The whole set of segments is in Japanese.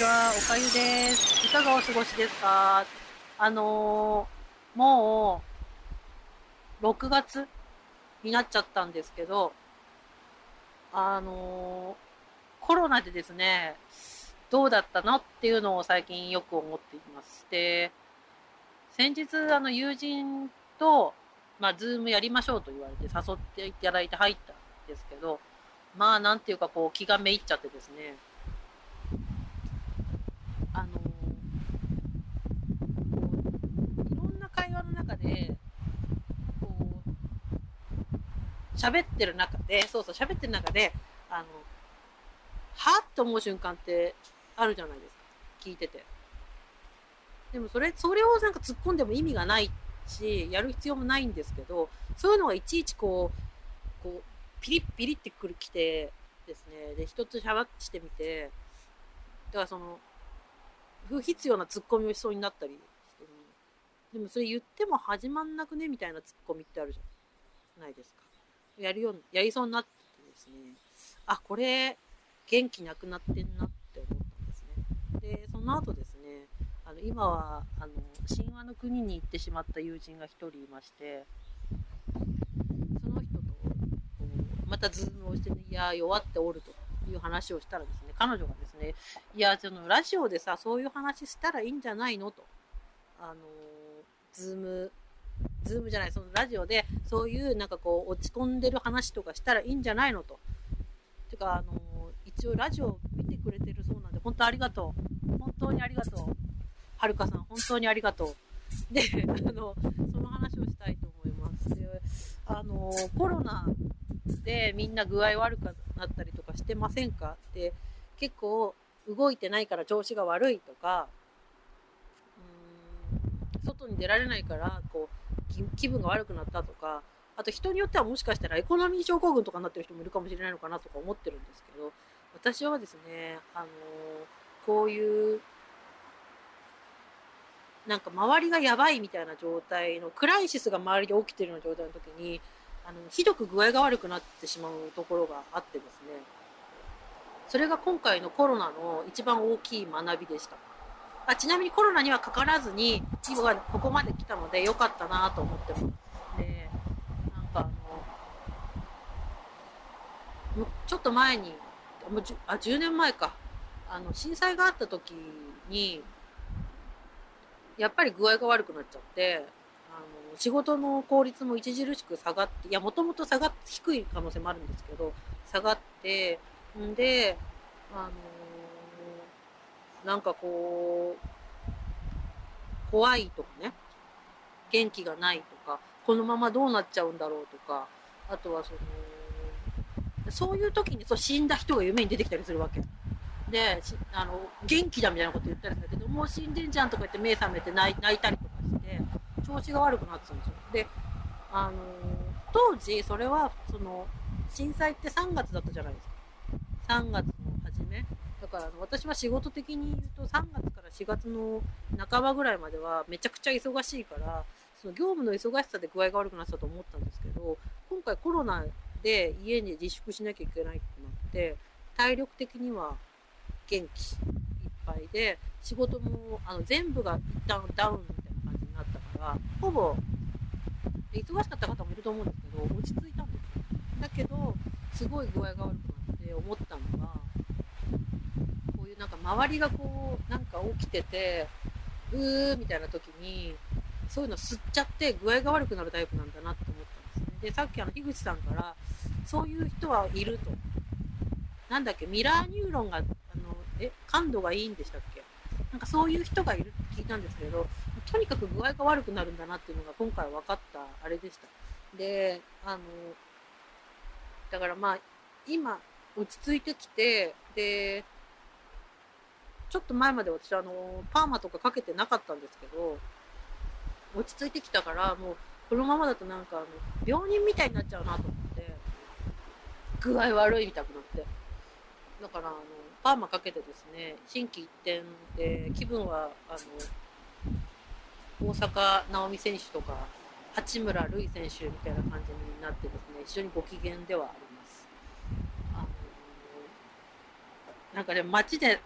ちは、おかゆです。いかがお過ごしですか？あのーもう、6月になっちゃったんですけど、あのーコロナでですね、どうだったのっていうのを最近よく思っています。で、先日、あの、友人と、まあ、ズームやりましょうと言われて誘っていただいて入ったんですけど、まあ、なんていうか、こう、気がめいっちゃってですね、あのーこういろんな会話の中で、こう、喋ってる中で、そうそう、喋ってる中で、あの、はって思う瞬間ってあるじゃないですか。聞いてて。でもそれ、それをなんか突っ込んでも意味がないし、やる必要もないんですけど、そういうのがいちいちこう、こう、ピリッピリってくるきてですね、で、一つ喋ってみて、だからその、不必要な突っ込みをしそうになったり、でもそれ言っても始まんなくねみたいな突っ込みってあるじゃないですか。やるよう、やりそうになってですね、あ、これ、元気なくなってんなって思ったんですね。で、その後ですね、あの、今は、あの、神話の国に行ってしまった友人が一人いまして、その人と、こうまた Zoom をしてね、いや、弱っておるという話をしたらですね、彼女がですね、いや、そのラジオでさ、そういう話したらいいんじゃないのと。あの、 Zoom、Zoom じゃない、そのラジオで、そういうなんかこう、落ち込んでる話とかしたらいいんじゃないのと。てか、あの、一応ラジオ見てくれてるそうなんで、本当ありがとう。本当にありがとう。はるかさん、本当にありがとう。で、あの、その話をしたいと思います。で、あの、コロナでみんな具合悪くなったりとかしてませんか？って、結構動いてないから調子が悪いとか、外に出られないから、こう、気気分が悪くなったとか、あと人によってはもしかしたらエコノミー症候群とかになってる人もいるかもしれないのかなとか思ってるんですけど、私はですね、あのこういう、なんか周りがやばいみたいな状態の、クライシスが周りで起きてるような状態の時に、あの、ひどく具合が悪くなってしまうところがあってですね、それが今回のコロナの一番大きい学びでした。あちなみにコロナにはかからずに、今がここまで来たので良かったなと思ってます。で、なんかあの、ちょっと前に、もうあ、10年前か。あの、震災があった時に、やっぱり具合が悪くなっちゃって、あの、仕事の効率も著しく下がって、いや、もともと下がって、低い可能性もあるんですけど、下がって、んで、あのなんかこう、怖いとかね、元気がないとか、このままどうなっちゃうんだろうとか、あとはその、そういう時にそう死んだ人が夢に出てきたりするわけ。で、あの、元気だみたいなこと言ったりするんだけど、もう死んでんじゃんとか言って目覚めて泣いたりとかして、調子が悪くなってたんですよ。で、あの当時、それは、その、震災って3月だったじゃないですか。3月の初め。から、私は仕事的に言うと、3月から4月の半ばぐらいまではめちゃくちゃ忙しいから、その業務の忙しさで具合が悪くなったと思ったんですけど、今回コロナで家に自粛しなきゃいけないってなって、体力的には元気いっぱいで、仕事もあの全部が一旦ダウンみたいな感じになったから、ほぼ、忙しかった方もいると思うんですけど、落ち着いたんですよ。だけど、すごい具合が悪くなって思ったのが、なんか周りがこう、なんか起きてて、うーみたいな時に、そういうの吸っちゃって具合が悪くなるタイプなんだなって思ったんですね。で、さっきあの、樋口さんから、そういう人はいると。なんだっけ、ミラーニューロンが、あの、え、感度がいいんでしたっけ？なんかそういう人がいるって聞いたんですけど、とにかく具合が悪くなるんだなっていうのが今回分かったあれでした。で、あの、だからまあ、今、落ち着いてきて、で、ちょっと前まで私あの、パーマとかかけてなかったんですけど、落ち着いてきたから、もう、このままだとなんかあの、病人みたいになっちゃうなと思って、具合悪いみたくなって。だから、あの、パーマかけてですね、心機一転で、気分は、あの、大坂なおみ選手とか、八村塁選手みたいな感じになってですね、非常にご機嫌ではあります。あのなんかね、街で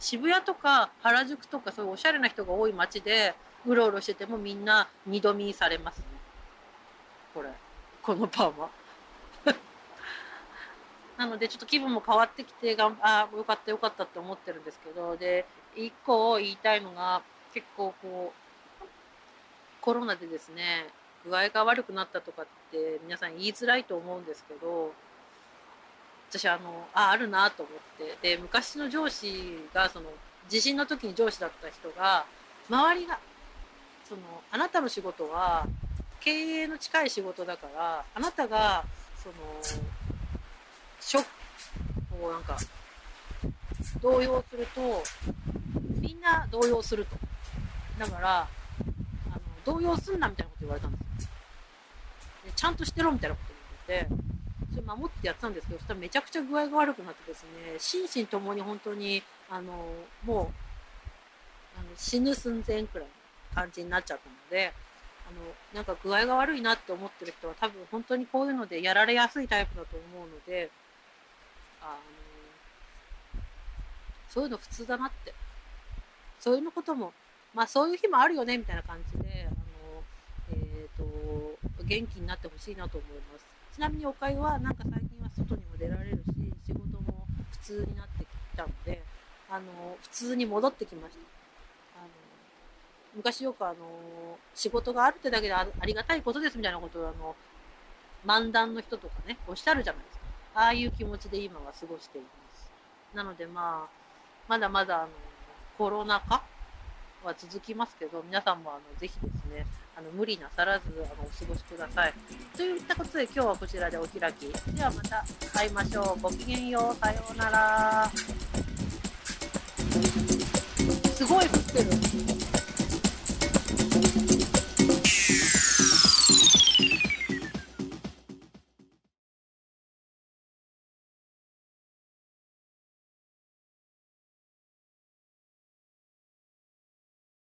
渋谷とか原宿とかそういうおしゃれな人が多い街でうろうろしててもみんな二度見されますね。これ。このパーマ。なのでちょっと気分も変わってきてがんあよかったよかったって思ってるんですけどで一個言いたいのが結構こうコロナでですね具合が悪くなったとかって皆さん言いづらいと思うんですけど私あのああるなと思って。で昔の上司がその地震の時に上司だった人が周りがそのあなたの仕事は経営の近い仕事だからあなたがそのショックをなんか動揺するとみんな動揺すると。だからあの動揺すんなみたいなこと言われたんですよ。でちゃんとしてろみたいなこと言われて。守ってやってたんですけどそしたらめちゃくちゃ具合が悪くなってですね心身ともに本当にあのもうあの死ぬ寸前くらいの感じになっちゃったのであのなんか具合が悪いなって思ってる人は多分本当にこういうのでやられやすいタイプだと思うのであのそういうの普通だなって。そういうのこともまあそういう日もあるよねみたいな感じであの、えーと、元気になってほしいなと思います。ちなみにおかゆはなんか最近は外にも出られるし仕事も普通になってきたのであの普通に戻ってきましたあの昔よくあの仕事があるってだけでありがたいことですみたいなことをあの漫談の人とかねおっしゃるじゃないですかああいう気持ちで今は過ごしています。なのでまあ、まだまだあのコロナ禍は続きますけど、皆さんもあのぜひですね、あの無理なさらずあのお過ごしください。といったことで今日はこちらでお開き。ではまた会いましょう。ごきげんよう。さようなら。すごい降ってる。